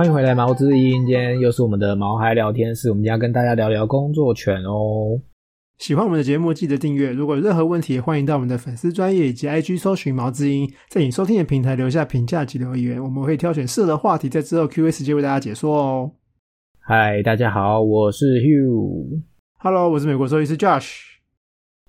欢迎回来毛之音，今天又是我们的毛孩聊天室，我们今天要跟大家聊聊工作犬哦。喜欢我们的节目，记得订阅。如果有任何问题，欢迎到我们的粉丝专业以及 IG 搜寻毛之音，在你收听的平台留下评价及留言，我们会挑选适合的话题，在之后 Q&A 时间为大家解说哦。嗨，大家好，我是 Hugh。Hello，我是美国兽医师 Josh。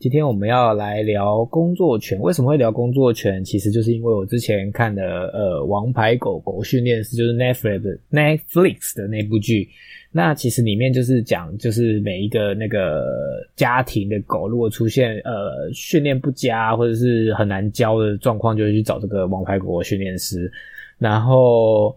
今天我们要来聊工作犬，为什么会聊工作犬？其实就是因为我之前看的呃《王牌狗狗训练师》，就是 Netflix Netflix 的那部剧。那其实里面就是讲，就是每一个那个家庭的狗，如果出现呃训练不佳或者是很难教的状况，就会去找这个王牌狗狗训练师，然后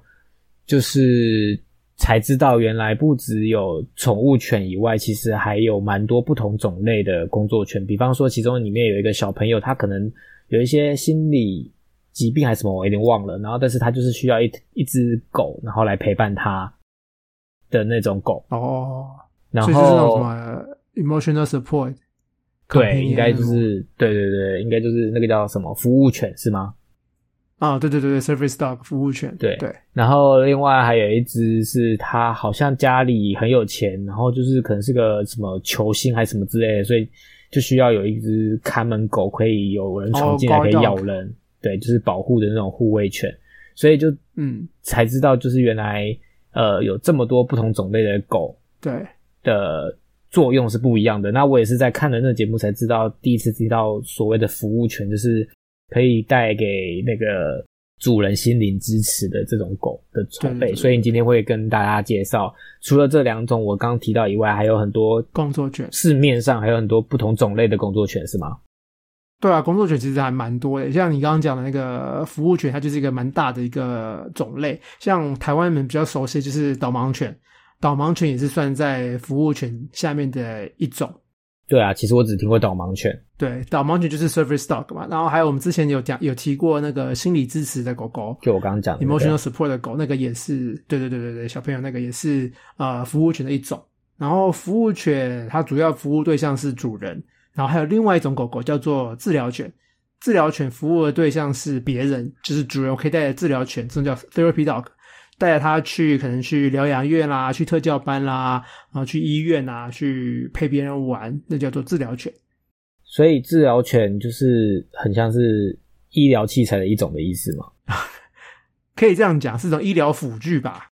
就是才知道原来不只有宠物犬以外，其实还有蛮多不同种类的工作犬。比方说，其中里面有一个小朋友，他可能有一些心理疾病还是什么，我有点忘了。然后，但是他就是需要一一只狗，然后来陪伴他。的那种狗哦，然后什么 emotional support，对，应该就是对对对，应该就是那个叫什么服务犬是吗？啊，对对对对，service dog 服务犬，对对。然后另外还有一只是它好像家里很有钱，然后就是可能是个什么球星还是什么之类的，所以就需要有一只看门狗，可以有人闯进来可以咬人，对，就是保护的那种护卫犬，所以就嗯才知道就是原来。呃，有这么多不同种类的狗，对的作用是不一样的。那我也是在看了那节目才知道，第一次知道所谓的服务犬，就是可以带给那个主人心灵支持的这种狗的宠备。所以你今天会跟大家介绍，除了这两种我刚刚提到以外，还有很多工作犬。市面上还有很多不同种类的工作犬，是吗？对啊，工作犬其实还蛮多的，像你刚刚讲的那个服务犬，它就是一个蛮大的一个种类。像台湾人比较熟悉就是导盲犬，导盲犬也是算在服务犬下面的一种。对啊，其实我只听过导盲犬。对，导盲犬就是 service dog 嘛，然后还有我们之前有讲有提过那个心理支持的狗狗，就我刚刚讲的、emotional support 的狗，那个也是，对对对对对，小朋友那个也是呃服务犬的一种。然后服务犬它主要服务对象是主人。然后还有另外一种狗狗叫做治疗犬，治疗犬服务的对象是别人，就是主人可以带着治疗犬，这种叫 therapy dog，带着它去可能去疗养院啦，去特教班啦，然后去医院啊，去陪别人玩，那叫做治疗犬。所以治疗犬就是很像是医疗器材的一种的意思吗？可以这样讲，是种医疗辅具吧？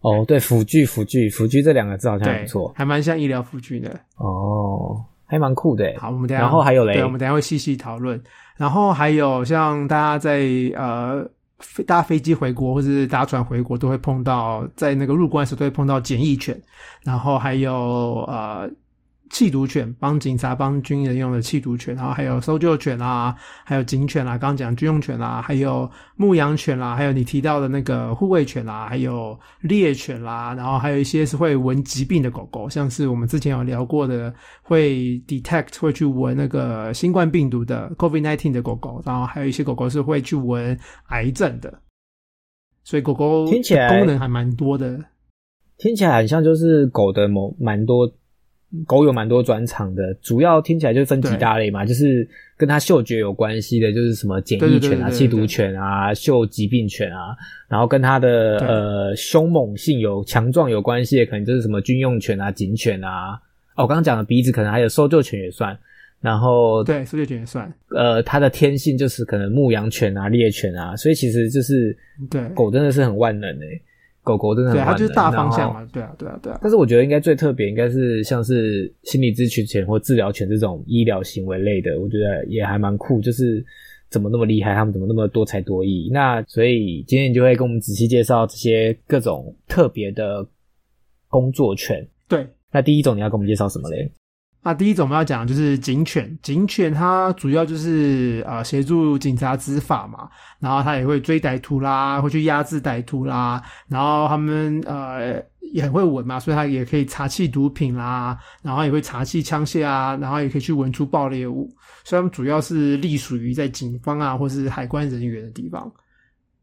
哦，对，辅具，辅具，辅具这两个字好像不错，还蛮像医疗辅具的。哦。还蛮酷的，好，我们等下，然后还有嘞，对，我们等下会细细讨论。然后还有像大家在呃搭飞机回国或者是搭船回国，都会碰到在那个入关时都会碰到检疫犬，然后还有呃。缉毒犬帮警察、帮军人用的缉毒犬，然后还有搜救犬啊，还有警犬啊，刚刚讲军用犬啊，还有牧羊犬啦，还有你提到的那个护卫犬啦，还有猎犬啦，然后还有一些是会闻疾病的狗狗，像是我们之前有聊过的会 detect 会去闻那个新冠病毒的 COVID nineteen 的狗狗，然后还有一些狗狗是会去闻癌症的，所以狗狗听起来功能还蛮多的，听起来很像就是狗的某蛮多。狗有蛮多专长的，主要听起来就是分几大类嘛，就是跟它嗅觉有关系的，就是什么检疫犬啊、缉毒犬啊、嗅疾病犬啊，然后跟它的呃凶猛性有强壮有关系的，可能就是什么军用犬啊、警犬啊。哦，我刚刚讲的鼻子可能还有搜救犬也算，然后对搜救犬也算。呃，它的天性就是可能牧羊犬啊、猎犬啊，所以其实就是对狗真的是很万能诶。狗狗真的很对，它就是大方向嘛，对啊，对啊，对啊。但是我觉得应该最特别，应该是像是心理咨询犬或治疗犬这种医疗行为类的，我觉得也还蛮酷。就是怎么那么厉害，他们怎么那么多才多艺？那所以今天你就会跟我们仔细介绍这些各种特别的工作犬。对，那第一种你要跟我们介绍什么嘞？那第一种我们要讲的就是警犬，警犬它主要就是呃协助警察执法嘛，然后它也会追歹徒啦，会去压制歹徒啦，然后他们呃也很会闻嘛，所以它也可以查缉毒品啦，然后也会查缉枪械啊，然后也可以去闻出爆裂物，所以他们主要是隶属于在警方啊或是海关人员的地方，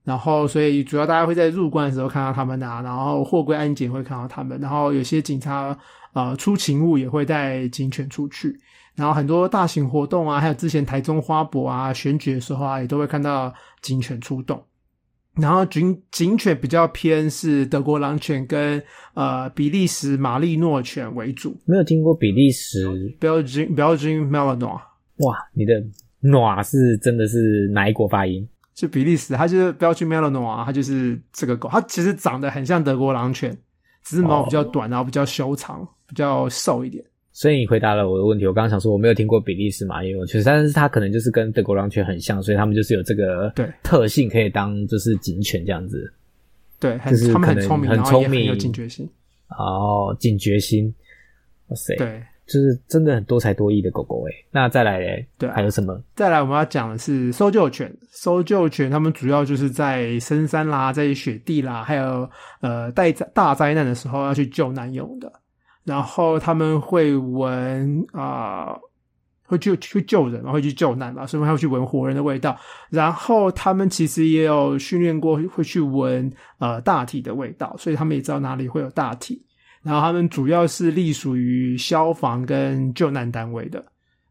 然后所以主要大家会在入关的时候看到他们啊，然后货柜安检会看到他们，然后有些警察。呃，出勤务也会带警犬出去，然后很多大型活动啊，还有之前台中花博啊选举的时候啊，也都会看到警犬出动。然后警警犬比较偏是德国狼犬跟呃比利时马利诺犬为主。没有听过比利时 Belgian Belgian Malinois，哇，你的 “noa” 是真的是哪一国发音？是比利时，它就是 Belgian Malinois，它就是这个狗，它其实长得很像德国狼犬，只是毛比较短，然后比较修长，比较瘦一点。所以你回答了我的问题。我刚刚想说我没有听过比利时马利诺犬，但是它可能就是跟德国狼犬很像，所以他们就是有这个对特性，可以当就是警犬这样子。对，很就是他们很聪明，很聪明很有警觉性。哦，警觉心，哇塞，对，就是真的很多才多艺的狗狗诶。那再来嘞，对啊还有什么？再来我们要讲的是搜救犬。搜救犬它们主要就是在深山啦、在雪地啦，还有呃大灾大灾难的时候要去救难用的。然后他们会闻啊、会去去救人嘛，会去救难嘛，所以会去闻活人的味道。然后他们其实也有训练过，会去闻呃大体的味道，所以他们也知道哪里会有大体。然后他们主要是隶属于消防跟救难单位的，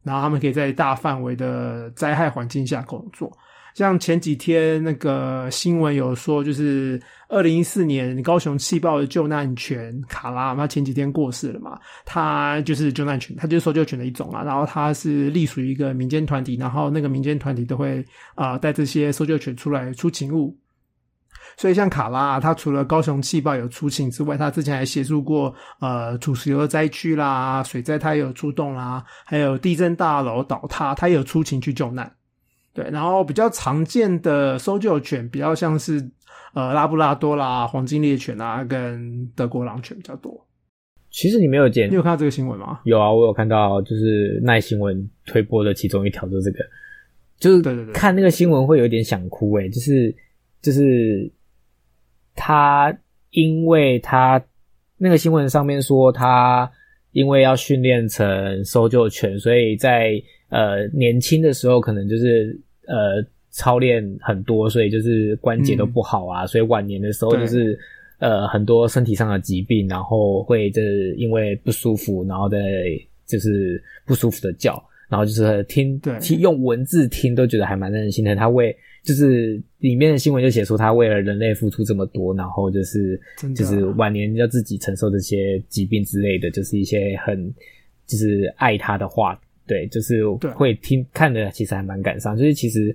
然后他们可以在大范围的灾害环境下工作。像前几天那个新闻有说，就是二零一四年高雄气爆的救难犬卡拉，它前几天过世了嘛，它就是救难犬，它就是搜救犬的一种啊。然后它是隶属于一个民间团体，然后那个民间团体都会啊、带这些搜救犬出来出勤务。所以像卡拉、啊，它除了高雄气爆有出勤之外，他之前还协助过呃土石流灾区啦、水灾，他也有出动啦，还有地震大楼倒塌，他也有出勤去救难。对，然后比较常见的搜救犬比较像是呃拉布拉多啦、黄金猎犬啊，跟德国狼犬比较多。其实你没有见你有看到这个新闻吗？有啊，我有看到，就是耐新闻推播的其中一条，就是这个，就是看那个新闻会有点想哭诶、就是就是他，因为他那个新闻上面说他因为要训练成搜救犬，所以在呃年轻的时候可能就是呃操练很多，所以就是关节都不好啊，所以晚年的时候就是。呃，很多身体上的疾病，然后会就是因为不舒服，然后再就是不舒服的叫，然后就是听对听用文字听都觉得还蛮让人心疼。他为就是里面的新闻就写出他为了人类付出这么多，然后就是就是晚年要自己承受这些疾病之类的，就是一些很就是爱他的话，对，就是会听看的其实还蛮感伤。就是其实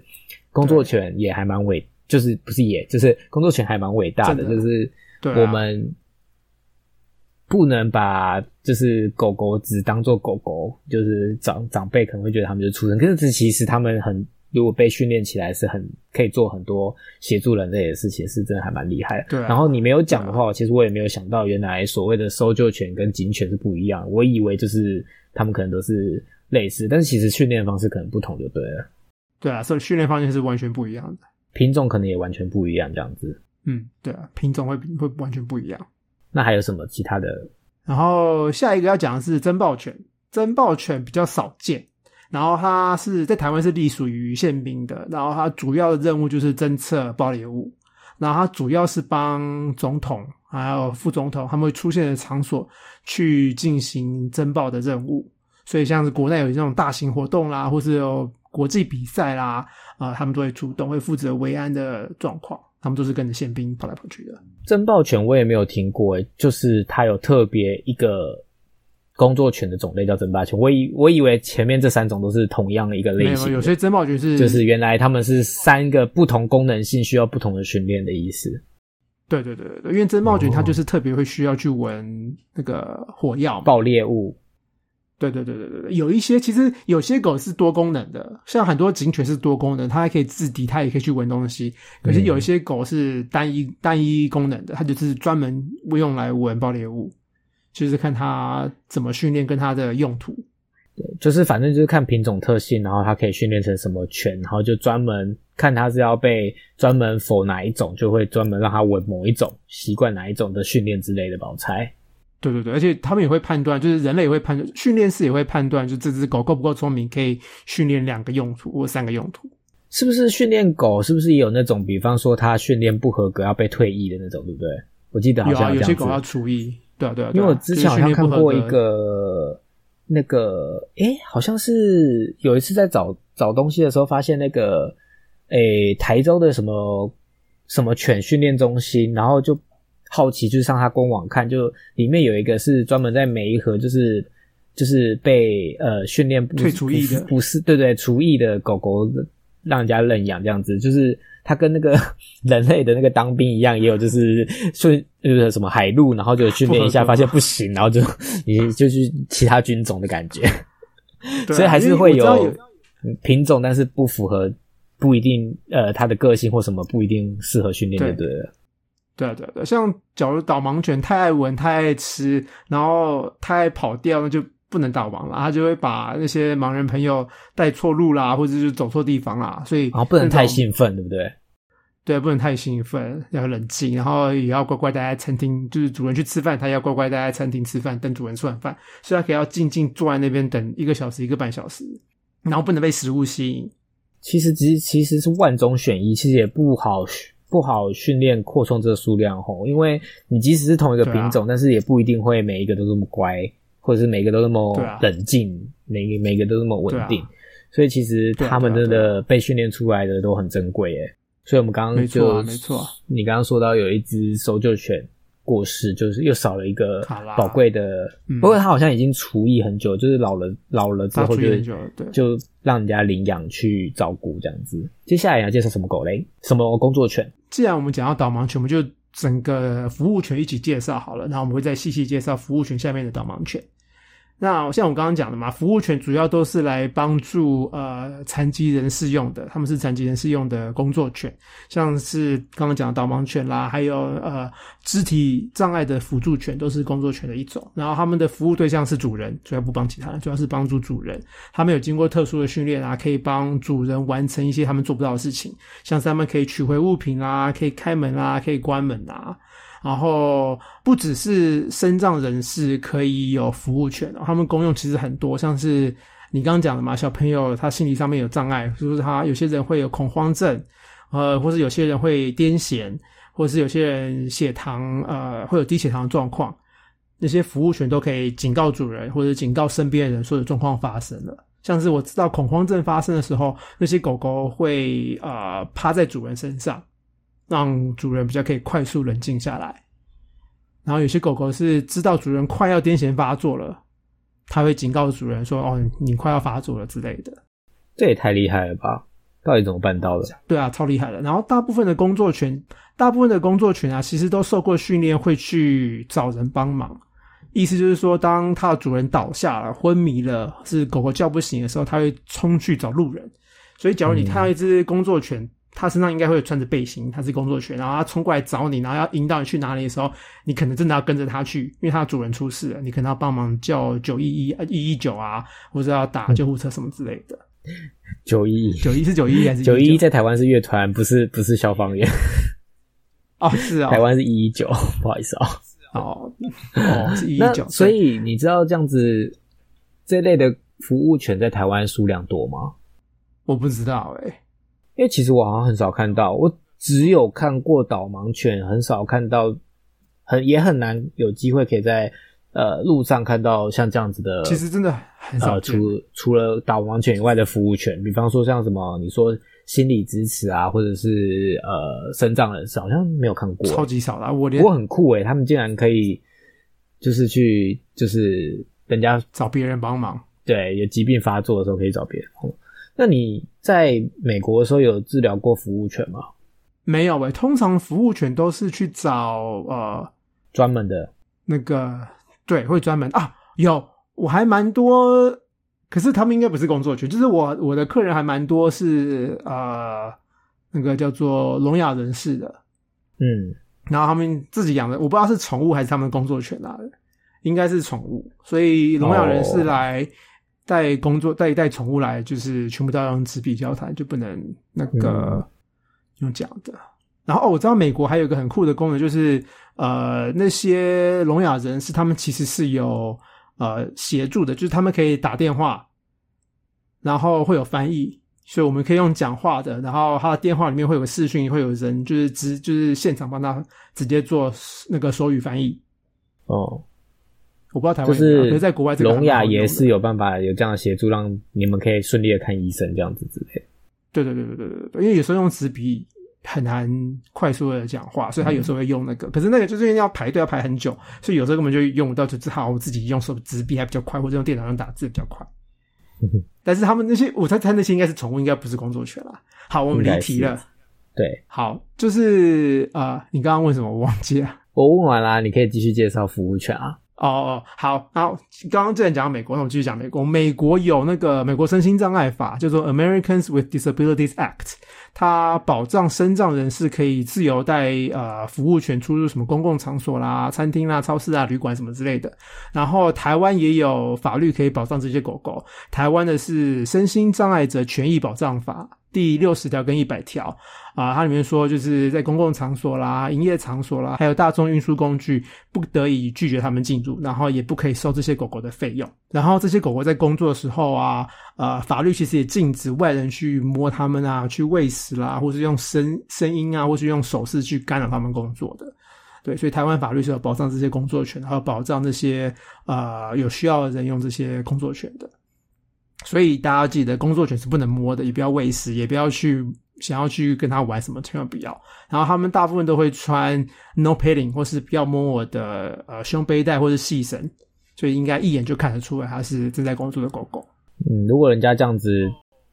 工作犬也还蛮伟，就是不是也就是工作犬还蛮伟大的，的就是我们不能把就是狗狗只当做狗狗，就是长长辈可能会觉得他们就是畜生，可是其实他们很如果被训练起来是很可以做很多协助人类的事情，是真的还蛮厉害的。对啊然后你没有讲的话，其实我也没有想到，原来所谓的搜救犬跟警犬是不一样。我以为就是他们可能都是类似，但是其实训练方式可能不同就对了，对啊，所以训练方式是完全不一样的。品种可能也完全不一样这样子。嗯，对啊，品种会会完全不一样。那还有什么其他的？然后下一个要讲的是珍豹犬，珍豹犬比较少见，然后它是在台湾是隶属于宪兵的，然后它主要的任务就是侦测爆裂物，然后它主要是帮总统还有副总统他们会出现的场所去进行侦爆的任务，所以像是国内有这种大型活动啦，或是有国际比赛啦，啊、他们都会出动，会负责维安的状况，他们都是跟着宪兵跑来跑去的。侦报犬我也没有听过，诶，就是它有特别一个工作犬的种类叫真霸犬。我以我以为前面这三种都是同样的一个，类型没，有些珍豹犬是就是原来他们是三个不同功能性需要不同的训练的意思。对对对对对，因为真霸犬哦它就是特别会需要去闻那个火药嘛。爆裂物对对对对对对，有一些其实有些狗是多功能的，像很多警犬是多功能，它还可以自敌，它也可以去闻东西。可是有一些狗是单一、单一功能的，它就是专门用来闻爆裂物，就是看它怎么训练跟它的用途。对就是反正就是看品种特性，然后它可以训练成什么犬，然后就专门看它是要被专门否哪一种，就会专门让它闻某一种，习惯哪一种的训练之类的吧，我猜。对对对，而且他们也会判断，就是人类也会判断，训练师也会判断，就这只狗够不够聪明，可以训练两个用途或三个用途。是不是训练狗？是不是也有那种，比方说它训练不合格要被退役的那种，对不对？我记得好有啊，像有些狗要除役。对啊，对啊，因为我之前好像看过一个那个，哎、好像是有一次在找找东西的时候，发现那个，哎、台州的什么什么犬训练中心，然后就好奇，就上他官网看，就里面有一个是专门在每一盒就是就是被呃训练不退出役的不是对对厨艺的狗狗让人家认养这样子，就是它跟那个 人类的那个当兵一样，也有就是训就是什么海陆，然后就训练一下，发现不行，然后就你就去其他军种的感觉。所以还是会有嗯品种，但是不符合，不一定呃它的个性或什么不一定适合训练，就对对了。对啊对啊对啊，像假如导盲犬太爱闻、太爱吃，然后太爱跑掉，那就不能导盲了。它就会把那些盲人朋友带错路啦，或者是走错地方啦。所以然后不能太兴奋，对不对？对，不能太兴奋，要冷静，然后也要乖乖待在餐厅，就是主人去吃饭，他也要乖乖待在餐厅吃饭，等主人吃完饭，所以他可以要静静坐在那边等一个小时、一个半小时，然后不能被食物吸引。其实其实其实是万中选一，其实也不好不好训练扩充这个数量吼，因为你即使是同一个品种，但是也不一定会每一个都这么乖，或者是每个都那么冷静，每个每个都那么稳定。所以其实他们真的被训练出来的都很珍贵诶。所以我们刚刚没错就啊没错啊你刚刚说到有一只搜救犬过世，就是又少了一个宝贵的，嗯不过它好像已经除役很久，就是老了老了之他后就就让人家领养去照顾这样子。接下来要介绍什么狗嘞？什么工作犬？既然我们讲到导盲犬，我们就整个服务犬一起介绍好了，然后我们会再细细介绍服务犬下面的导盲犬。那像我刚刚讲的嘛，服务犬主要都是来帮助呃残疾人士用的，他们是残疾人士用的工作犬，像是刚刚讲的导盲犬啦，还有呃肢体障碍的辅助犬都是工作犬的一种。然后他们的服务对象是主人，主要不帮其他人，主要是帮助主人。他们有经过特殊的训练啊，可以帮主人完成一些他们做不到的事情，像是他们可以取回物品啦，可以开门啦，可以关门啦。然后不只是身障人士可以有服务权，他们功用其实很多，像是你刚刚讲的嘛，小朋友他心理上面有障碍，就是他有些人会有恐慌症，呃，或是有些人会癫痫，或是有些人血糖呃会有低血糖状况，那些服务权都可以警告主人或者警告身边的人说有状况发生了。像是我知道恐慌症发生的时候，那些狗狗会呃趴在主人身上，让主人比较可以快速冷静下来。然后有些狗狗是知道主人快要癫痫发作了，它会警告主人说：“哦，你快要发作了之类的。这也太厉害了吧！到底怎么办到的？”对啊，超厉害的。然后大部分的工作犬，大部分的工作犬啊，其实都受过训练，会去找人帮忙。意思就是说，当它的主人倒下了、昏迷了，是狗狗叫不醒的时候，它会冲去找路人。所以，假如你看到一只工作犬，它身上应该会穿着背心，他是工作犬，然后他冲过来找你，然后要引导你去哪里的时候，你可能真的要跟着他去，因为他的主人出事了，你可能要帮忙叫九一一、一一九啊，或者要打救护车什么之类的。九一九一是九一还是九一119在台湾是乐团，不是不是消防员。哦，是哦，台湾是一一九，不好意思啊、哦哦是一一那九，所以你知道这样子这类的服务犬在台湾数量多吗？我不知道哎、因为其实我好像很少看到，我只有看过导盲犬，很少看到，很也很难有机会可以在呃路上看到像这样子的。其实真的很少呃，除除了导盲犬以外的服务犬，比方说像什么你说心理支持啊，或者是呃身障人士，好像没有看过。超级少啦，我不连过很酷诶，他们竟然可以就是去就是人家找别人帮忙。对有疾病发作的时候可以找别人。哦那你在美国的时候有治疗过服务犬吗？没有诶、通常服务犬都是去找呃专门的？那个对会专门啊有我还蛮多，可是他们应该不是工作犬，就是我我的客人还蛮多是呃那个叫做聋哑人士的，嗯，然后他们自己养的，我不知道是宠物还是他们工作犬啊，应该是宠物，所以聋哑人士哦。来带工作带带宠物来，就是全部都要用纸笔交谈，就不能那个嗯用讲的。然后哦，我知道美国还有一个很酷的功能，就是呃那些聋哑人士他们其实是有呃协助的，就是他们可以打电话，然后会有翻译。所以我们可以用讲话的，然后他的电话里面会有个视讯，会有人就是直就是现场帮他直接做那个手语翻译。哦，我不知道台湾是是在国外这个聋哑也是有办法有这样的协助，让你们可以顺利的看医生这样子之类的。对对对对对对对，因为有时候用纸笔很难快速的讲话，所以他有时候会用那个。可是那个就是因为要排队要排很久，所以有时候根本就用不到，就只好我自己用手纸笔还比较快，或者用电脑上打字比较快。但是他们那些我猜猜那些应该是宠物，应该不是工作犬啦。好，我们离题了。对，好，就是呃，你刚刚问什么？我忘记了。我问完啦，你可以继续介绍服务犬啊。哦哦，好，好，刚刚之前讲到美国，那我继续讲美国。美国有那个美国身心障碍法，叫做 Americans with Disabilities Act，它保障身障人士可以自由带呃服务犬出入什么公共场所啦、餐厅啦、超市啊、旅馆什么之类的。然后台湾也有法律可以保障这些狗狗，台湾的是《身心障碍者权益保障法》第六十条跟一百条。啊，它里面说，就是在公共场所啦、营业场所啦，还有大众运输工具，不得以拒绝他们进入，然后也不可以收这些狗狗的费用。然后这些狗狗在工作的时候啊，呃，法律其实也禁止外人去摸它们啊，去喂食啦，或是用声声音啊，或是用手势去干扰他们工作的。对，所以台湾法律是有保障这些工作权，还有保障那些呃有需要的人用这些工作权的。所以大家记得，工作犬是不能摸的，也不要喂食，也不要去。想要去跟它玩什么，千万不要。然后他们大部分都会穿 no petting，或是不要摸我的呃胸背带或是细绳，所以应该一眼就看得出来它是正在工作的狗狗。嗯，如果人家这样子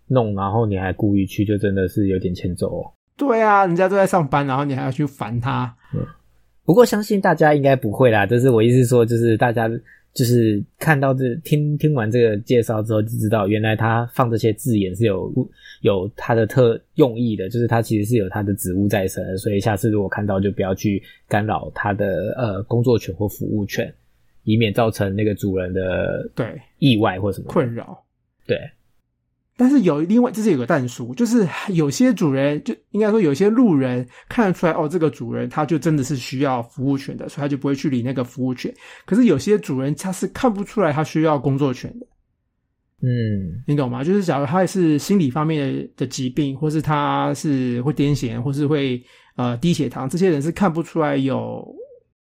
弄，然后你还故意去，就真的是有点欠揍哦。对啊，人家都在上班，然后你还要去烦他。嗯，不过相信大家应该不会啦。就是我意思说，就是大家。就是看到这听听完这个介绍之后，就知道原来他放这些字眼是有有他的特用意的，就是他其实是有他的职务在身，所以下次如果看到就不要去干扰他的呃工作权或服务权，以免造成那个主人的对。意外或什么困扰，对。但是有另外，这是有个淡书，就是有些主人就应该说有些路人看得出来，哦，这个主人他就真的是需要服务权的，所以他就不会去理那个服务权。可是有些主人他是看不出来他需要工作权的，嗯，你懂吗？就是假如他是心理方面的的疾病，或是他是会癫痫，或是会呃低血糖，这些人是看不出来有。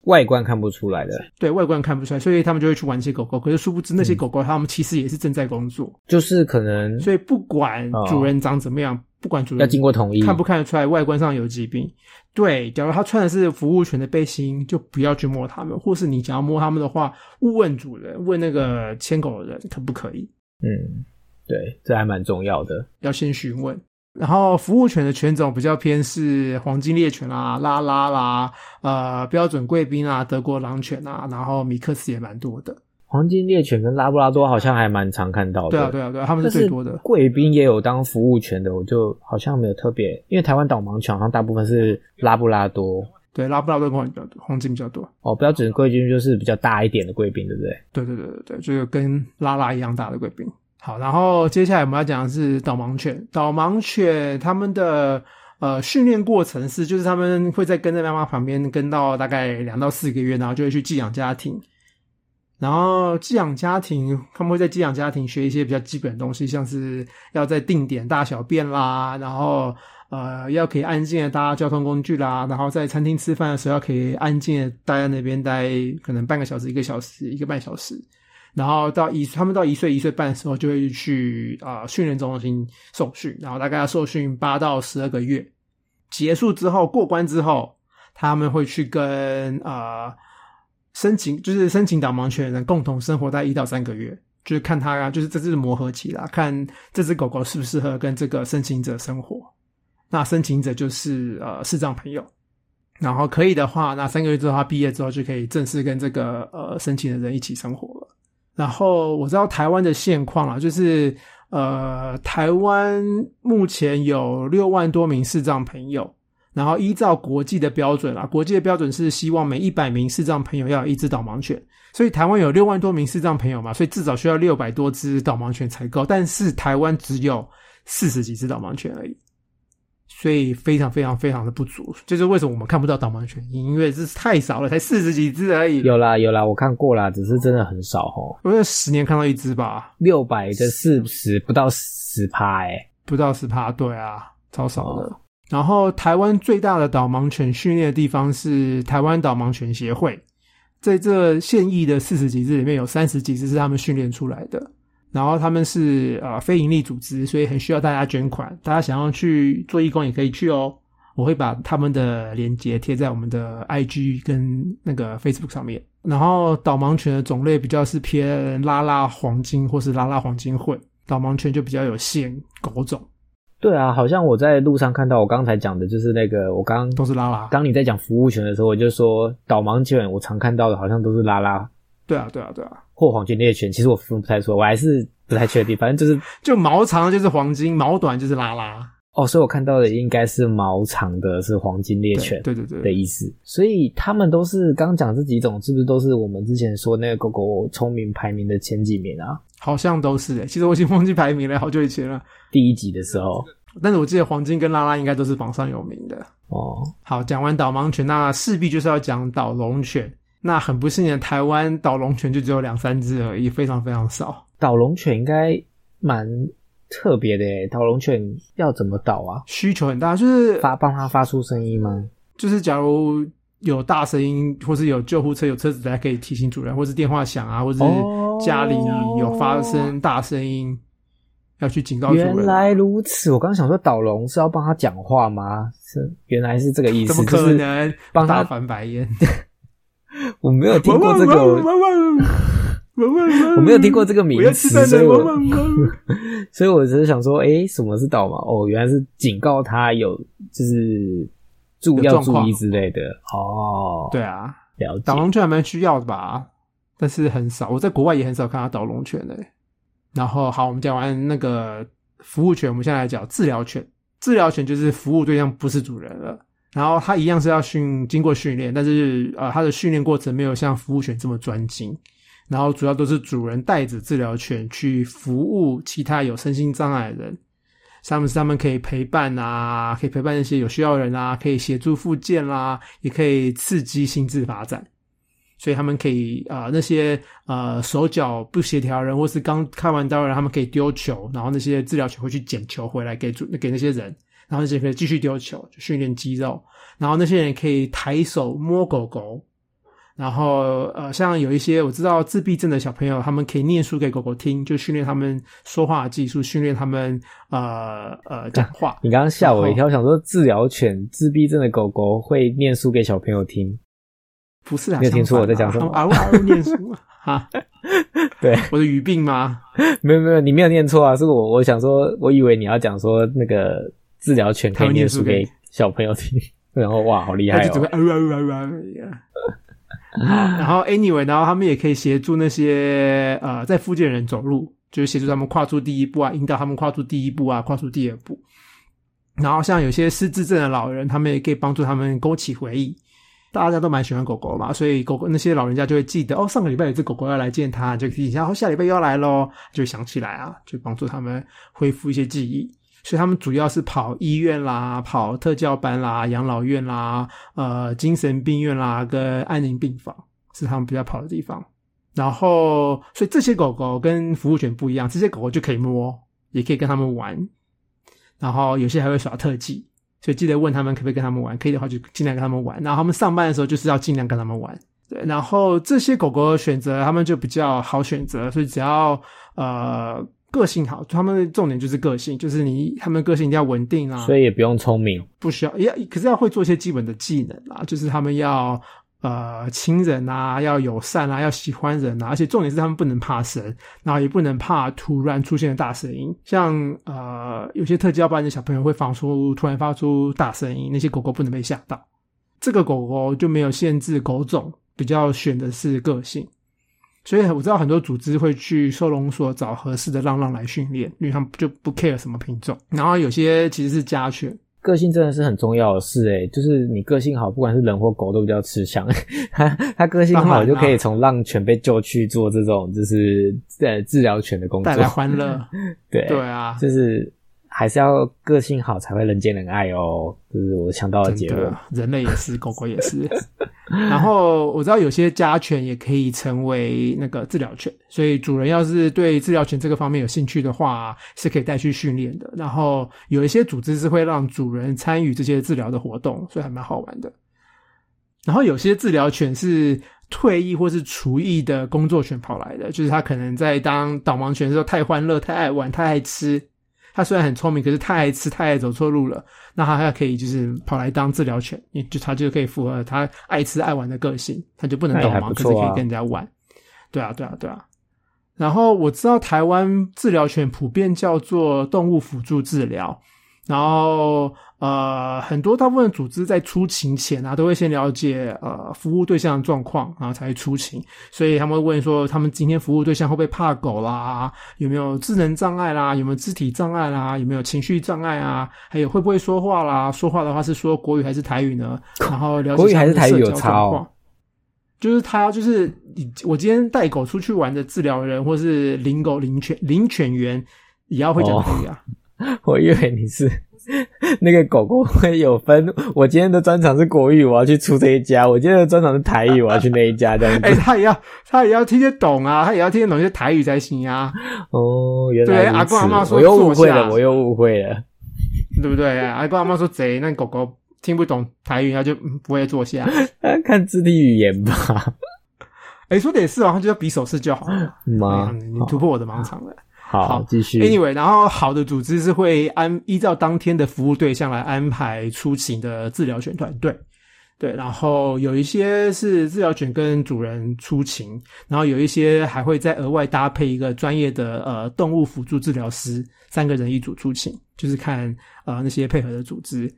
外观看不出来的，对外观看不出来，所以他们就会去玩这些狗狗。可是殊不知，那些狗狗他们其实也是正在工作，就是可能。所以不管主人长怎么样，不管主人要经过同意，看不看得出来外观上有疾病。对，假如他穿的是服务犬的背心，就不要去摸它们。或是你想要摸它们的话，问主人，问那个牵狗的人可不可以？嗯，对，这还蛮重要的，要先询问。然后服务犬的犬种比较偏是黄金猎犬啦、拉拉啦、呃标准贵宾啊、德国狼犬啊，然后米克斯也蛮多的。黄金猎犬跟拉布拉多好像还蛮常看到的。对啊，对啊，对啊，他们是最多的。贵宾也有当服务犬的，我就好像没有特别，因为台湾导盲犬好像大部分是拉布拉多。对，拉布拉多比较多，黄金比较多。哦，标准贵宾就是比较大一点的贵宾，对不对？对对对对对，就是跟拉拉一样大的贵宾。好，然后接下来我们要讲的是导盲犬。导盲犬他们的呃训练过程是，就是他们会在跟在妈妈旁边跟到大概两到四个月，然后就会去寄养家庭。然后寄养家庭，他们会在寄养家庭学一些比较基本的东西，像是要在定点大小便啦，然后呃要可以安静的搭交通工具啦，然后在餐厅吃饭的时候要可以安静的待在那边待可能半个小时、一个小时、一个半小时。然后到一，他们到一岁一岁半的时候就会去啊训练中心受训，然后大概要受训八到十二个月，结束之后过关之后，他们会去跟啊申请，就是申请导盲犬的人共同生活在一到三个月，就是看他啊，就是这是磨合期啦，看这只狗狗适不适合跟这个申请者生活。那申请者就是呃视障朋友，然后可以的话，那三个月之后他毕业之后就可以正式跟这个呃申请的人一起生活了。然后我知道台湾的现况啊，就是呃，台湾目前有六万多名视障朋友，然后依照国际的标准啊，国际的标准是希望每一百名视障朋友要有一只导盲犬，所以台湾有六万多名视障朋友嘛，所以至少需要六百多只导盲犬才够，但是台湾只有四十几只导盲犬而已。所以非常非常非常的不足，就是为什么我们看不到导盲犬，因为这是太少了，才四十几只而已。有啦有啦，我看过啦，只是真的很少哦。我有十年看到一只吧，六百的四十不到十趴哎，不到十趴，对啊，超少的。然后台湾最大的导盲犬训练的地方是台湾导盲犬协会，在这现役的四十几只里面有三十几只是他们训练出来的。然后他们是呃非营利组织，所以很需要大家捐款。大家想要去做义工也可以去哦。我会把他们的链接贴在我们的 IG 跟那个 Facebook 上面。然后导盲犬的种类比较是偏拉拉黄金或是拉拉黄金混，导盲犬就比较有限狗种，对啊，好像我在路上看到我刚才讲的，就是那个我刚都是拉拉。当你在讲服务犬的时候，我就说导盲犬我常看到的好像都是拉拉对啊，对啊，对啊，或黄金猎犬，其实我分不太出来，我还是不太确定，反正就是就毛长就是黄金，毛短就是拉拉。哦，所以我看到的应该是毛长的，是黄金猎犬，对对对的意思。所以他们都是刚讲这几种，是不是都是我们之前说那个狗狗聪明排名的前几名啊？好像都是诶，其实我已经忘记排名了，好久以前了。第一集的时候，但是我记得黄金跟拉拉应该都是榜上有名的。哦，好，讲完导盲犬，那势必就是要讲导龙犬。那很不幸的，台湾导龙犬就只有两三只而已，非常非常少。导龙犬应该蛮。特别的，导龙犬要怎么导啊？需求很大，就是发帮它发出声音吗？就是假如有大声音，或是有救护车、有车子在，可以提醒主人，或是电话响啊，或是家里有发生大声音，要去警告主人。原来如此，我刚刚想说导龙是要帮他讲话吗？是，原来是这个意思。怎么可能？帮他翻白眼？我没有听过这个。我没有听过这个名词，所以我 所以我只是想说，哎，什么是导盲？哦，原来是警告他有就是注要注意之类的。哦，对啊，了解。导龙犬还蛮需要的吧？但是很少，我在国外也很少看到导龙犬的。然后，好，我们讲完那个服务犬，我们现在来讲治疗犬。治疗犬就是服务对象不是主人了，然后它一样是要训经过训练，但是呃，它的训练过程没有像服务犬这么专精。然后主要都是主人带着治疗犬去服务其他有身心障碍的人，他们是他们可以陪伴啊，可以陪伴那些有需要的人啊，可以协助复健啦，也可以刺激心智发展。所以他们可以啊，那些呃手脚不协调人，或是刚开完刀人，他们可以丢球，然后那些治疗犬会去捡球回来给主给那些人，然后那些可以继续丢球，就训练肌肉。然后那些人可以抬手摸狗狗。然后，呃，像有一些我知道自闭症的小朋友，他们可以念书给狗狗听，就训练他们说话技术，训练他们呃呃讲话。你刚刚吓我一跳，想说治疗犬自闭症的狗狗会念书给小朋友听，不是啊？没有听出我在讲什么？啊啊！念书啊？对，我的语病吗？没有没有，你没有念错啊！是我我想说，我以为你要讲说那个治疗犬可以念书给小朋友听，然后哇，好厉害哦！然后，anyway，然后他们也可以协助那些呃在附近的人走路，就是协助他们跨出第一步啊，引导他们跨出第一步啊，跨出第二步。然后，像有些失智症的老人，他们也可以帮助他们勾起回忆。大家都蛮喜欢狗狗嘛，所以狗狗那些老人家就会记得哦，上个礼拜有只狗狗要来见他，就提醒下，哦，下礼拜又要来喽，就想起来啊，就帮助他们恢复一些记忆。所以他们主要是跑医院啦，跑特教班啦，养老院啦，呃，精神病院啦，跟安宁病房是他们比较跑的地方。然后，所以这些狗狗跟服务犬不一样，这些狗狗就可以摸，也可以跟他们玩。然后有些还会耍特技，所以记得问他们可不可以跟他们玩，可以的话就尽量跟他们玩。然后他们上班的时候就是要尽量跟他们玩。对，然后这些狗狗选择他们就比较好选择，所以只要呃。个性好，他们的重点就是个性，就是你他们个性一定要稳定啊，所以也不用聪明，不需要，要可是要会做一些基本的技能啊，就是他们要呃亲人啊，要友善啊，要喜欢人啊，而且重点是他们不能怕生，然后也不能怕突然出现的大声音，像呃有些特教班的小朋友会发出突然发出大声音，那些狗狗不能被吓到，这个狗狗就没有限制狗种，比较选的是个性。所以我知道很多组织会去收容所找合适的浪浪来训练，因为他们就不 care 什么品种。然后有些其实是家犬，个性真的是很重要的事诶，就是你个性好，不管是人或狗都比较吃香。他他个性好，就可以从浪犬被救去做这种就是在治疗犬的工作，带来欢乐。对对啊，就是。还是要个性好才会人见人爱哦，这是我想到的结论。人类也是，狗狗也是。然后我知道有些家犬也可以成为那个治疗犬，所以主人要是对治疗犬这个方面有兴趣的话，是可以带去训练的。然后有一些组织是会让主人参与这些治疗的活动，所以还蛮好玩的。然后有些治疗犬是退役或是厨役的工作犬跑来的，就是他可能在当导盲犬的时候太欢乐、太爱玩、太爱吃。它虽然很聪明，可是太爱吃、太爱走错路了，那它还可以就是跑来当治疗犬，就它就可以符合它爱吃爱玩的个性，它就不能导盲，可是可以跟人家玩。对啊，对啊，对啊。然后我知道台湾治疗犬普遍叫做动物辅助治疗，然后呃很多大部分组织在出勤前啊，都会先了解呃服务对象的状况，然后才会出勤。所以他们会问说，他们今天服务对象会不会怕狗啦？有没有智能障碍啦？有没有肢体障碍啦？有没有情绪障碍啊？还有会不会说话啦？说话的话是说国语还是台语呢？然后了解国语还是台语有差哦。就是他，就是你。我今天带狗出去玩的治疗人，或是领狗、领犬、领犬员，也要会讲台语啊。我以为你是 那个狗狗会有分。我今天的专场是国语，我要去出这一家；我今天的专场是台语，我要去那一家。这样子，哎，他也要，他也要听得懂啊，他也要听得懂一些台语才行啊。哦，原来阿公阿妈说，我又误会了，我又误会了，对不对？阿公阿妈说贼，那狗狗。听不懂台语，他就不会坐下。看肢体语言吧。哎，说的也是哦，他就要比手势就好了。妈，你突破我的盲场了。好，继续。Anyway，然后好的组织是会安依照当天的服务对象来安排出勤的治疗犬团队。对，然后有一些是治疗犬跟主人出勤，然后有一些还会再额外搭配一个专业的呃动物辅助治疗师，三个人一组出勤，就是看呃那些配合的组织。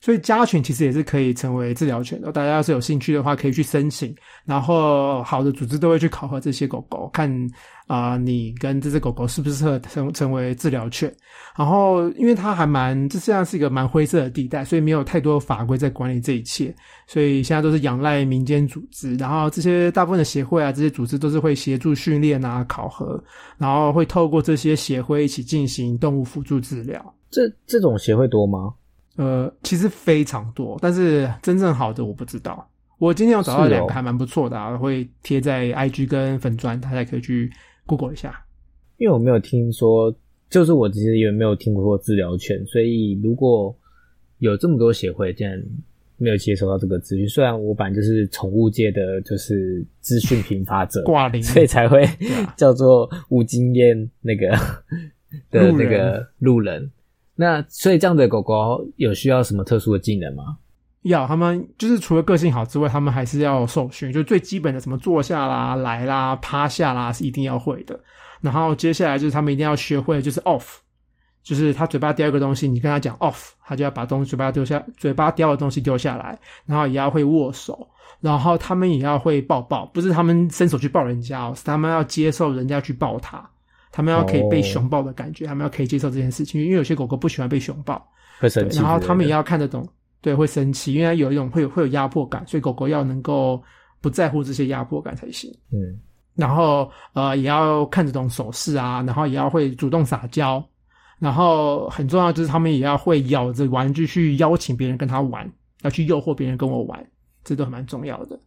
所以家犬其实也是可以成为治疗犬的，大家要是有兴趣的话，可以去申请。然后好的组织都会去考核这些狗狗，看啊你跟这只狗狗适不适合成成为治疗犬。然后因为它还蛮，这实际上是一个蛮灰色的地带，所以没有太多法规在管理这一切。所以现在都是仰赖民间组织，然后这些大部分的协会啊，这些组织都是会协助训练啊、考核，然后会透过这些协会一起进行动物辅助治疗。这这种协会多吗？呃，其实非常多，但是真正好的我不知道。我今天有找到两个还蛮不错的，啊，会贴在 IG 跟粉砖，大家可以去 Google 一下。因为我没有听说，就是我其实也没有听过治疗犬，所以如果有这么多协会，竟然没有接收到这个资讯。虽然我本来就是宠物界的就是资讯频发者，挂零，所以才会 叫做无经验那个 的那个路人。那所以这样的狗狗有需要什么特殊的技能吗？要，他们就是除了个性好之外，他们还是要受训，就最基本的什么坐下啦、来啦、趴下啦是一定要会的。然后接下来就是他们一定要学会就是 off，就是他嘴巴叼一个东西，你跟他讲 off，他就要把东西嘴巴丢下，嘴巴叼的东西丢下来。然后也要会握手，然后他们也要会抱抱，不是他们伸手去抱人家哦，是他们要接受人家去抱他。他们要可以被熊抱的感觉，他们要可以接受这件事情，因为有些狗狗不喜欢被熊抱，会生气。然后他们也要看得懂，对，会生气，因为有一种会有会有压迫感，所以狗狗要能够不在乎这些压迫感才行。嗯，然后呃也要看得懂手势啊，然后也要会主动撒娇，然后很重要就是他们也要会咬着玩具去邀请别人跟他玩，要去诱惑别人跟我玩，这都蛮重要的。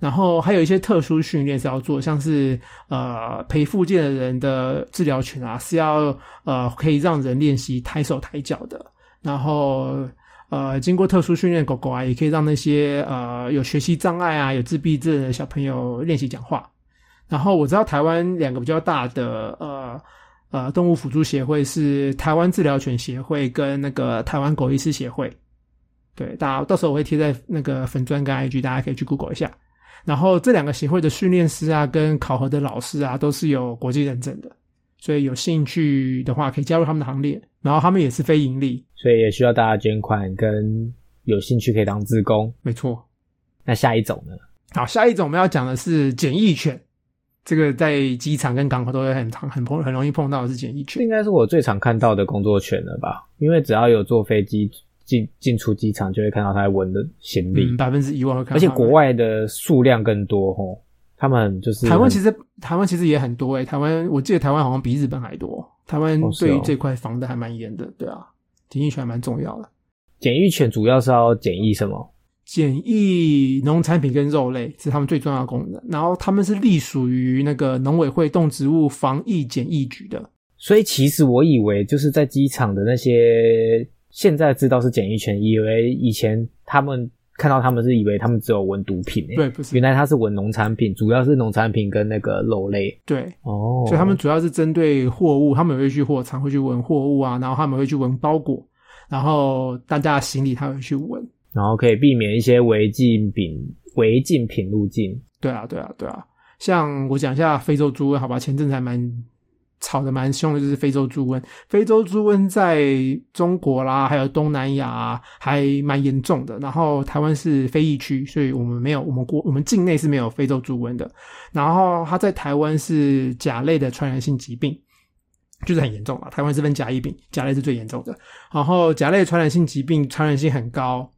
然后还有一些特殊训练是要做，像是呃陪附件的人的治疗犬啊，是要呃可以让人练习抬手抬脚的。然后呃经过特殊训练狗狗啊，也可以让那些呃有学习障碍啊、有自闭症的小朋友练习讲话。然后我知道台湾两个比较大的呃呃动物辅助协会是台湾治疗犬协会跟那个台湾狗医师协会。对，大家到时候我会贴在那个粉砖跟 IG，大家可以去 Google 一下。然后这两个协会的训练师啊，跟考核的老师啊，都是有国际认证的，所以有兴趣的话可以加入他们的行列。然后他们也是非盈利，所以也需要大家捐款，跟有兴趣可以当志工。没错。那下一种呢？好，下一种我们要讲的是检疫犬，这个在机场跟港口都会很常、很碰、很容易碰到的是检疫犬，应该是我最常看到的工作犬了吧？因为只要有坐飞机。进进出机场就会看到它闻的行李，百分之一万会看，而且国外的数量更多吼。他们就是台湾，其实台湾其实也很多诶。台湾我记得台湾好像比日本还多。台湾对于这块防的还蛮严的，对啊，检疫犬蛮重要的。检疫犬主要是要检疫什么？检疫农产品跟肉类是他们最重要的功能。然后他们是隶属于那个农委会动植物防疫检疫局的。所以其实我以为就是在机场的那些。现在知道是检疫犬，以为以前他们看到他们是以为他们只有闻毒品、欸，对，不是原来他是闻农产品，主要是农产品跟那个肉类。对，哦，所以他们主要是针对货物，他们也会去货场会去闻货物啊，然后他们会去闻包裹，然后大家的行李他会去闻。然后可以避免一些违禁品、违禁品入境。对啊，对啊，对啊。像我讲一下非洲猪瘟，好吧，前阵子还蛮吵得蛮凶的，就是非洲猪瘟。非洲猪瘟在中国啦，还有东南亚、还蛮严重的。然后台湾是非疫区，所以我们没有，我们国我们境内是没有非洲猪瘟的。然后它在台湾是甲类的传染性疾病。就是很严重了，台湾是分甲乙丙，甲类是最严重的。然后甲类传染性疾病传染性很高，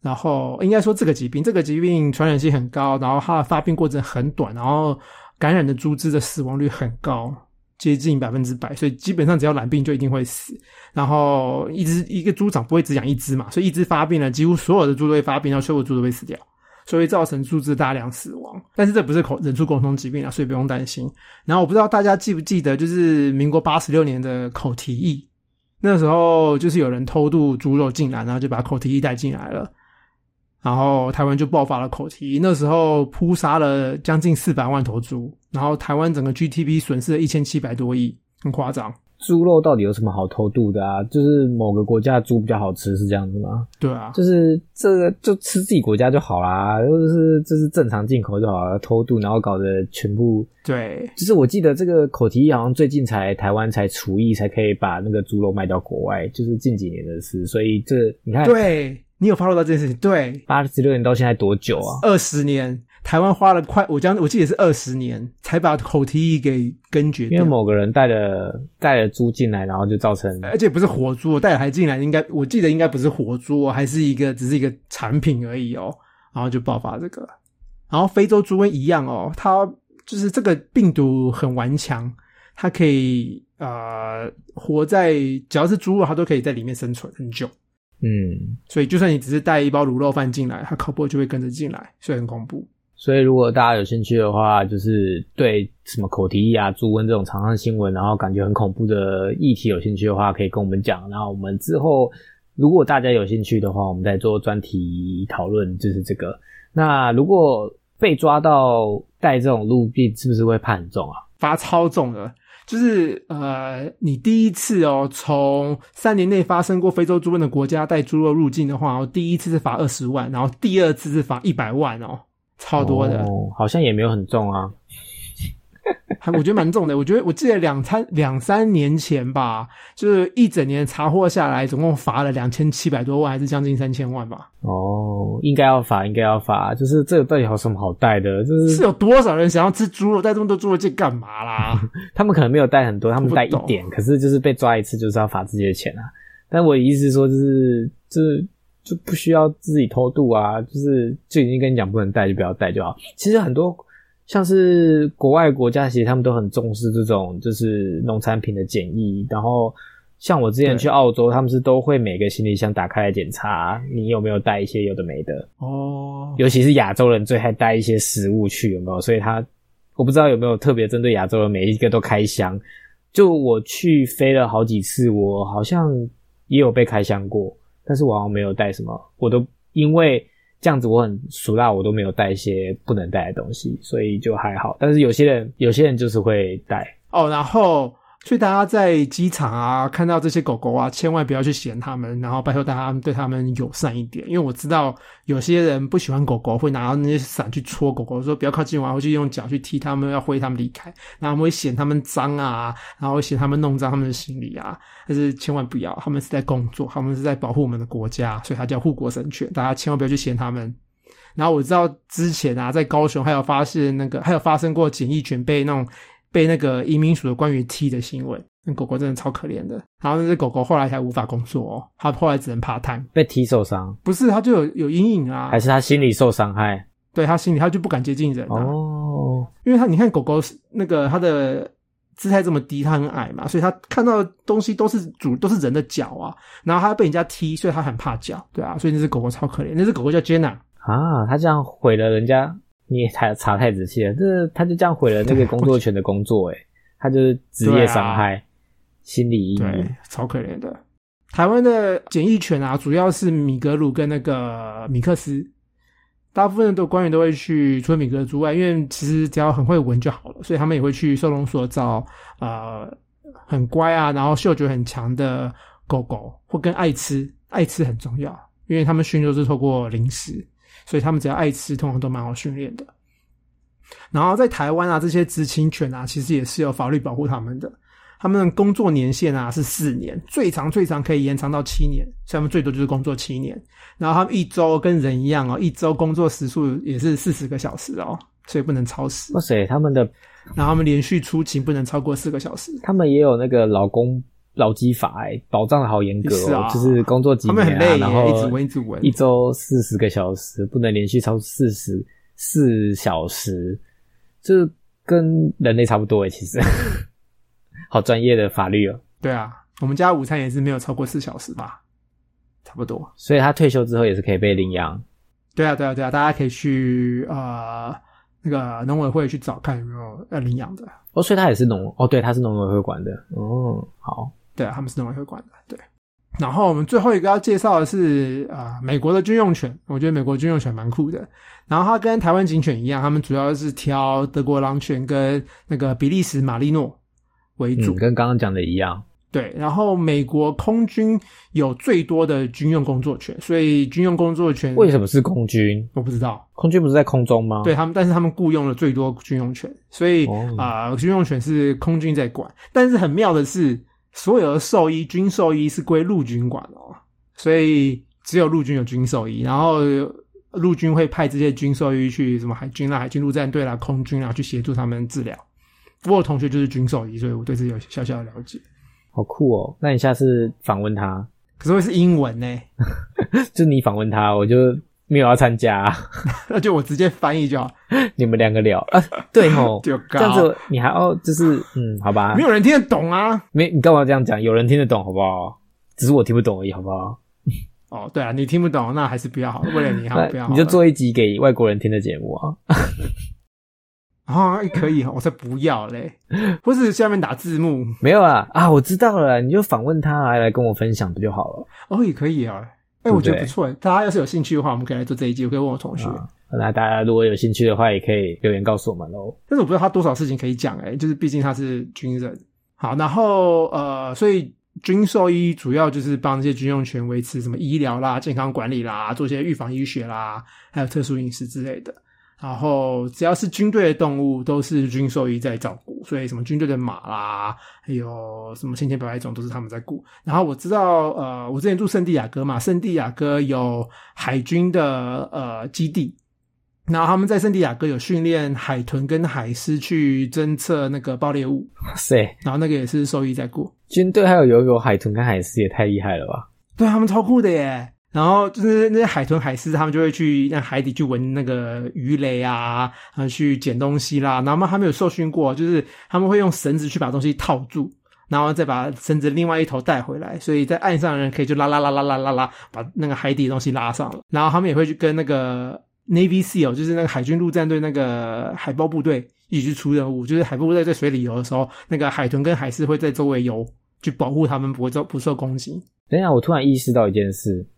然后应该说这个疾病，这个疾病传染性很高，然后它的发病过程很短，然后感染的猪只的死亡率很高，接近百分之百，所以基本上只要染病就一定会死。然后一只一个猪场不会只养一只嘛，所以一只发病了，几乎所有的猪都会发病，然后所有的猪都会死掉。所以造成猪只大量死亡，但是这不是口人畜共同疾病啊，所以不用担心。然后我不知道大家记不记得，就是民国八十六年的口蹄疫，那时候就是有人偷渡猪肉进来，然后就把口蹄疫带进来了，然后台湾就爆发了口蹄疫，那时候扑杀了将近四百万头猪，然后台湾整个 GTP 损失了一千七百多亿，很夸张。猪肉到底有什么好偷渡的啊？就是某个国家的猪比较好吃，是这样子吗？对啊，就是这个就吃自己国家就好啦，就是这是正常进口就好了，偷渡然后搞得全部对，就是我记得这个口蹄疫好像最近才台湾才厨艺，才可以把那个猪肉卖到国外，就是近几年的事。所以这你看，对你有 follow 到这件事情？对，八十六年到现在多久啊？二十年。台湾花了快，我将我记得是二十年才把口蹄疫给根绝掉。因为某个人带了带了猪进来，然后就造成，而且不是活猪，带了还进来，应该我记得应该不是活猪，还是一个只是一个产品而已哦，然后就爆发这个。然后非洲猪瘟一样哦，它就是这个病毒很顽强，它可以呃活在只要是猪肉，它都可以在里面生存很久。嗯，所以就算你只是带一包卤肉饭进来，它口播就会跟着进来，所以很恐怖。所以，如果大家有兴趣的话，就是对什么口蹄疫啊、猪瘟这种常上新闻，然后感觉很恐怖的议题有兴趣的话，可以跟我们讲。然后我们之后，如果大家有兴趣的话，我们再做专题讨论，就是这个。那如果被抓到带这种入境，是不是会判很重啊？罚超重的，就是呃，你第一次哦，从三年内发生过非洲猪瘟的国家带猪肉入境的话，第一次是罚二十万，然后第二次是罚一百万哦。超多的，好像也没有很重啊，还我觉得蛮重的。我觉得我记得两三两三年前吧，就是一整年查获下来，总共罚了两千七百多万，还是将近三千万吧。哦，应该要罚，应该要罚。就是这个到底有什么好带的？就是是有多少人想要吃猪肉，带这么多猪肉去干嘛啦？他们可能没有带很多，他们带一点，可是就是被抓一次就是要罚自己的钱啊。但我的意思是说，就是就是。就不需要自己偷渡啊，就是就已经跟你讲不能带就不要带就好。其实很多像是国外国家，其实他们都很重视这种就是农产品的检疫。然后像我之前去澳洲，他们是都会每个行李箱打开来检查你有没有带一些有的没的哦。尤其是亚洲人最爱带一些食物去，有没有？所以他我不知道有没有特别针对亚洲人，每一个都开箱。就我去飞了好几次，我好像也有被开箱过。但是我好像没有带什么，我都因为这样子我很熟辣，我都没有带一些不能带的东西，所以就还好。但是有些人，有些人就是会带哦，然后。所以大家在机场啊看到这些狗狗啊，千万不要去嫌它们，然后拜托大家对它们友善一点。因为我知道有些人不喜欢狗狗，会拿到那些伞去戳狗狗，说不要靠近我，会去用脚去踢它们，要挥它们离开。然后会嫌它们脏啊，然后嫌它们弄脏他们的行李啊。但是千万不要，他们是在工作，他们是在保护我们的国家，所以它叫护国神犬。大家千万不要去嫌它们。然后我知道之前啊，在高雄还有发现那个，还有发生过检疫犬被那种。被那个移民署的官员踢的新闻，那狗狗真的超可怜的。然后那只狗狗后来才无法工作哦，它后来只能爬滩。被踢受伤？不是，它就有有阴影啊。还是它心理受伤害？对，它心理，它就不敢接近人哦。因为它，你看狗狗那个它的姿态这么低，它很矮嘛，所以它看到的东西都是主都是人的脚啊。然后它被人家踢，所以它很怕脚。对啊，所以那只狗狗超可怜。那只狗狗叫 Jenna 啊，它这样毁了人家。你也查查太仔细了，这他就这样毁了那个工作权的工作，诶他就是职业伤害，心理阴影，超可怜的。台湾的检疫犬啊，主要是米格鲁跟那个米克斯，大部分的官员都会去，除了米格之外，因为其实只要很会闻就好了，所以他们也会去收容所找呃很乖啊，然后嗅觉很强的狗狗，或跟爱吃，爱吃很重要，因为他们训都是透过零食，所以他们只要爱吃，通常都蛮好训练的。然后在台湾啊，这些知情犬啊，其实也是有法律保护他们的。他们的工作年限啊是四年，最长最长可以延长到七年，他们最多就是工作七年。然后他们一周跟人一样哦，一周工作时数也是四十个小时哦，所以不能超时。哇塞，他们的，然后他们连续出勤不能超过四个小时。他们也有那个劳工劳基法哎，保障的好严格哦，就是工作几年啊，然后一直闻一直闻，一周四十个小时不能连续超四十四小时，这跟人类差不多哎，其实。好专业的法律哦。对啊，我们家午餐也是没有超过四小时吧，差不多。所以他退休之后也是可以被领养。对啊，对啊，对啊，大家可以去呃那个农委会去找看有没有要领养的。哦，所以他也是农哦，对，他是农委会管的。哦，好，对啊，他们是农委会管的。对。然后我们最后一个要介绍的是啊，美国的军用犬。我觉得美国军用犬蛮酷的。然后它跟台湾警犬一样，他们主要是挑德国狼犬跟那个比利时马利诺。为主，跟刚刚讲的一样。对，然后美国空军有最多的军用工作犬，所以军用工作犬为什么是空军？我不知道，空军不是在空中吗？对他们，但是他们雇佣了最多军用犬，所以啊，军用犬是空军在管。但是很妙的是，所有的兽医军兽医是归陆军管哦，所以只有陆军有军兽医，然后陆军会派这些军兽医去什么海军啦、海军陆战队啦、空军啦去协助他们治疗。我同学就是军兽医，所以我对这有小小的了解。好酷哦！那你下次访问他，可是会是英文呢？就你访问他，我就没有要参加，那就我直接翻译就好。你们两个聊啊？对吼，这样子你还要就是嗯，好吧？没有人听得懂啊？没，你干嘛这样讲？有人听得懂好不好？只是我听不懂而已，好不好？哦，对啊，你听不懂，那还是不要好。为了你好，不要。你就做一集给外国人听的节目啊。啊，可以，我才不要嘞！或是下面打字幕，没有啊啊，我知道了，你就访问他来来跟我分享不就好了？哦，也可以啊，哎，我觉得不错。大家要是有兴趣的话，我们可以来做这一集，我可以问我同学。那大家如果有兴趣的话，也可以留言告诉我们喽。但是我不知道他多少事情可以讲，哎，就是毕竟他是军人。好，然后呃，所以军兽医主要就是帮这些军用犬维持什么医疗啦、健康管理啦，做些预防医学啦，还有特殊饮食之类的。然后只要是军队的动物，都是军兽医在照顾，所以什么军队的马啦，还有什么千千百百种，都是他们在顾。然后我知道，呃，我之前住圣地亚哥嘛，圣地亚哥有海军的呃基地，然后他们在圣地亚哥有训练海豚跟海狮去侦测那个爆裂物。哇塞！然后那个也是兽医在顾。军队还有游泳海豚跟海狮，也太厉害了吧？对他们超酷的耶。然后就是那些海豚、海狮，他们就会去那海底去闻那个鱼雷啊，然后去捡东西啦。然后他们有受训过，就是他们会用绳子去把东西套住，然后再把绳子另外一头带回来。所以在岸上的人可以就拉拉拉拉拉拉拉，把那个海底的东西拉上了。然后他们也会去跟那个 Navy SEAL，就是那个海军陆战队那个海豹部队一起去出任务。就是海豹部队在水里游的时候，那个海豚跟海狮会在周围游，去保护他们不会受不受攻击。等一下，我突然意识到一件事。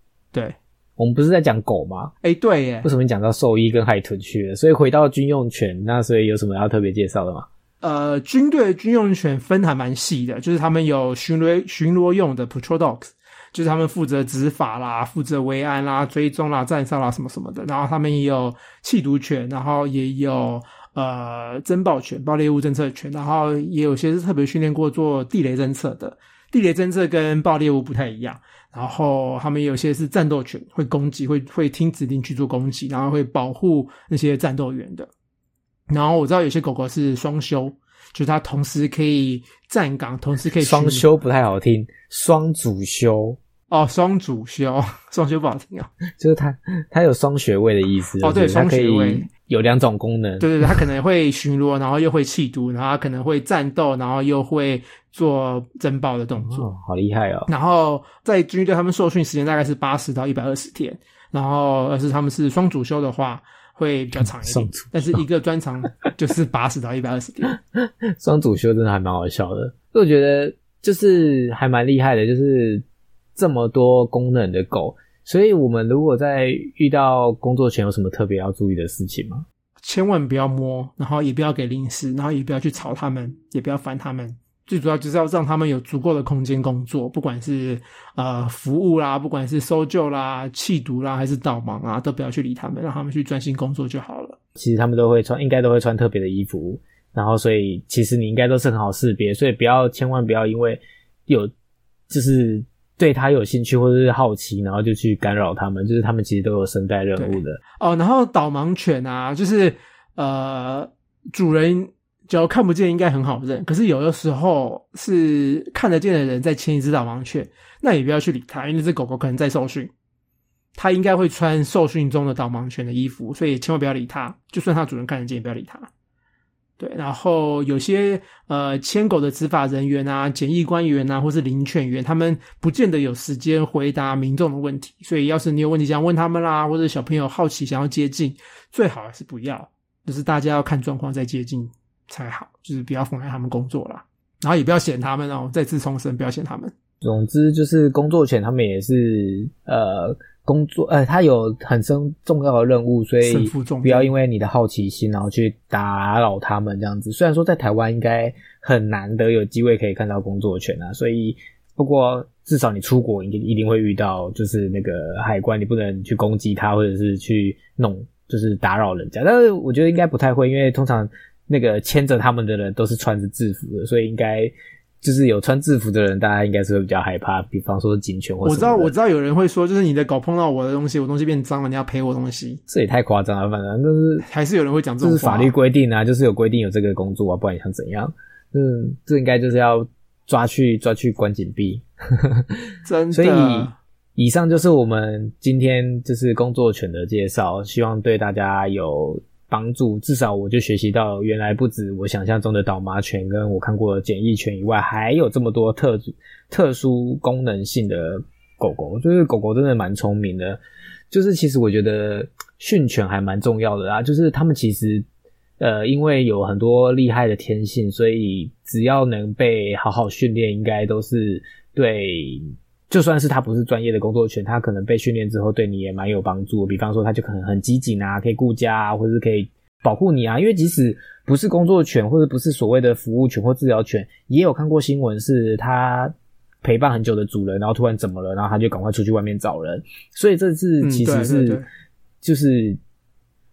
对，我们不是在讲狗吗？哎，对耶，为什么你讲到兽医跟海豚去了？所以回到军用犬，那所以有什么要特别介绍的吗？呃，军队军用犬分还蛮细的，就是他们有巡逻巡逻用的 patrol dogs，就是他们负责执法啦、负责维安啦、追踪啦、站哨啦什么什么的。然后他们也有缉毒犬，然后也有呃侦爆犬、爆猎物侦测犬，然后也有些是特别训练过做地雷侦测的。地雷侦测跟爆猎物不太一样。然后他们有些是战斗犬，会攻击，会会听指令去做攻击，然后会保护那些战斗员的。然后我知道有些狗狗是双休，就是它同时可以站岗，同时可以双休不太好听，双主修哦，双主修，双休不好听啊，就是它它有双学位的意思哦，对，双学位。有两种功能，对对对，它可能会巡逻，然后又会气毒，然后可能会战斗，然后又会做侦爆的动作，好厉害哦！然后在军队，他们受训时间大概是八十到一百二十天，然后而是他们是双主修的话，会比较长一点，但是一个专长就是八十到一百二十天。双主修真的还蛮好笑的，我觉得就是还蛮厉害的，就是。这么多功能的狗，所以我们如果在遇到工作前有什么特别要注意的事情吗？千万不要摸，然后也不要给零食，然后也不要去吵他们，也不要烦他们。最主要就是要让他们有足够的空间工作，不管是呃服务啦，不管是搜救啦、弃毒啦，还是导盲啊，都不要去理他们，让他们去专心工作就好了。其实他们都会穿，应该都会穿特别的衣服，然后所以其实你应该都是很好识别，所以不要千万不要因为有就是对他有兴趣或者是好奇，然后就去干扰他们，就是他们其实都有声带任务的。哦，然后导盲犬啊，就是呃主人。只要看不见，应该很好认。可是有的时候是看得见的人在牵一只导盲犬，那也不要去理它，因为这只狗狗可能在受训，它应该会穿受训中的导盲犬的衣服，所以千万不要理它。就算它主人看得见，也不要理它。对，然后有些呃牵狗的执法人员啊、检疫官员啊，或是领犬员，他们不见得有时间回答民众的问题，所以要是你有问题想问他们啦，或者小朋友好奇想要接近，最好还是不要，就是大家要看状况再接近。才好，就是不要妨碍他们工作啦，然后也不要嫌他们哦。再次重申，不要嫌他们。总之就是工作前他们也是呃工作，呃他有很深重要的任务，所以不要因为你的好奇心然后去打扰他们这样子。虽然说在台湾应该很难得有机会可以看到工作犬啊，所以不过至少你出国一定一定会遇到，就是那个海关，你不能去攻击他或者是去弄，就是打扰人家。但是我觉得应该不太会，因为通常。那个牵着他们的人都是穿着制服的，所以应该就是有穿制服的人，大家应该是会比较害怕。比方说警犬或我知道，我知道有人会说，就是你的狗碰到我的东西，我东西变脏了，你要赔我东西。这也太夸张了，反正就是还是有人会讲这种。这是法律规定啊，就是有规定有这个工作啊，不管你想怎样，嗯，这应该就是要抓去抓去关紧闭。真的。所以以上就是我们今天就是工作犬的介绍，希望对大家有。帮助至少我就学习到，原来不止我想象中的导麻犬跟我看过的简易犬以外，还有这么多特特殊功能性的狗狗。就是狗狗真的蛮聪明的，就是其实我觉得训犬还蛮重要的啊。就是他们其实呃，因为有很多厉害的天性，所以只要能被好好训练，应该都是对。就算是它不是专业的工作犬，它可能被训练之后对你也蛮有帮助。比方说，它就可能很机警啊，可以顾家啊，或者是可以保护你啊。因为即使不是工作犬，或者不是所谓的服务犬或治疗犬，也有看过新闻，是它陪伴很久的主人，然后突然怎么了，然后它就赶快出去外面找人。所以这次其实是就是。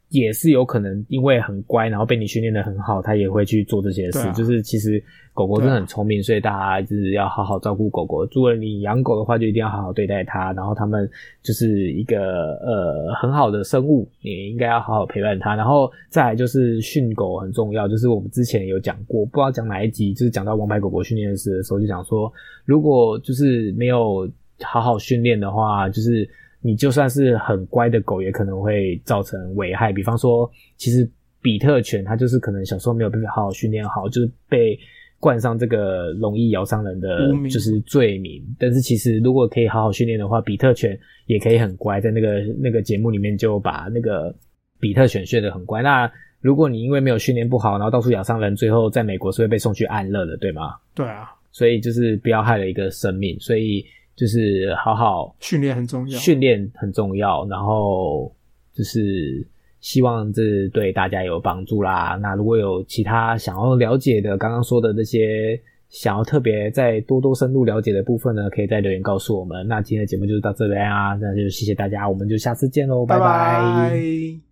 也是有可能，因为很乖，然后被你训练的很好，它也会去做这些事。就是其实狗狗真的很聪明，所以大家就是要好好照顾狗狗。如果你养狗的话，就一定要好好对待它。然后它们就是一个呃很好的生物，你应该要好好陪伴它。然后再来就是训狗很重要，就是我们之前有讲过，不知道讲哪一集，就是讲到王牌狗狗训练师的时候，就讲说，如果就是没有好好训练的话，就是。你就算是很乖的狗，也可能会造成危害。比方说，其实比特犬它就是可能小时候没有被好好训练好，就是被冠上这个容易咬伤人的就是罪名。但是其实如果可以好好训练的话，比特犬也可以很乖。在那个那个节目里面就把那个比特犬训得很乖。那如果你因为没有训练不好，然后到处咬伤人，最后在美国是会被送去安乐的，对吗？对啊，所以就是不要害了一个生命。所以。就是好好训练很重要，训练很重要，然后就是希望这对大家有帮助啦。那如果有其他想要了解的，刚刚说的那些想要特别再多多深入了解的部分呢，可以在留言告诉我们。那今天的节目就到这边啊，那就谢谢大家，我们就下次见喽，拜拜。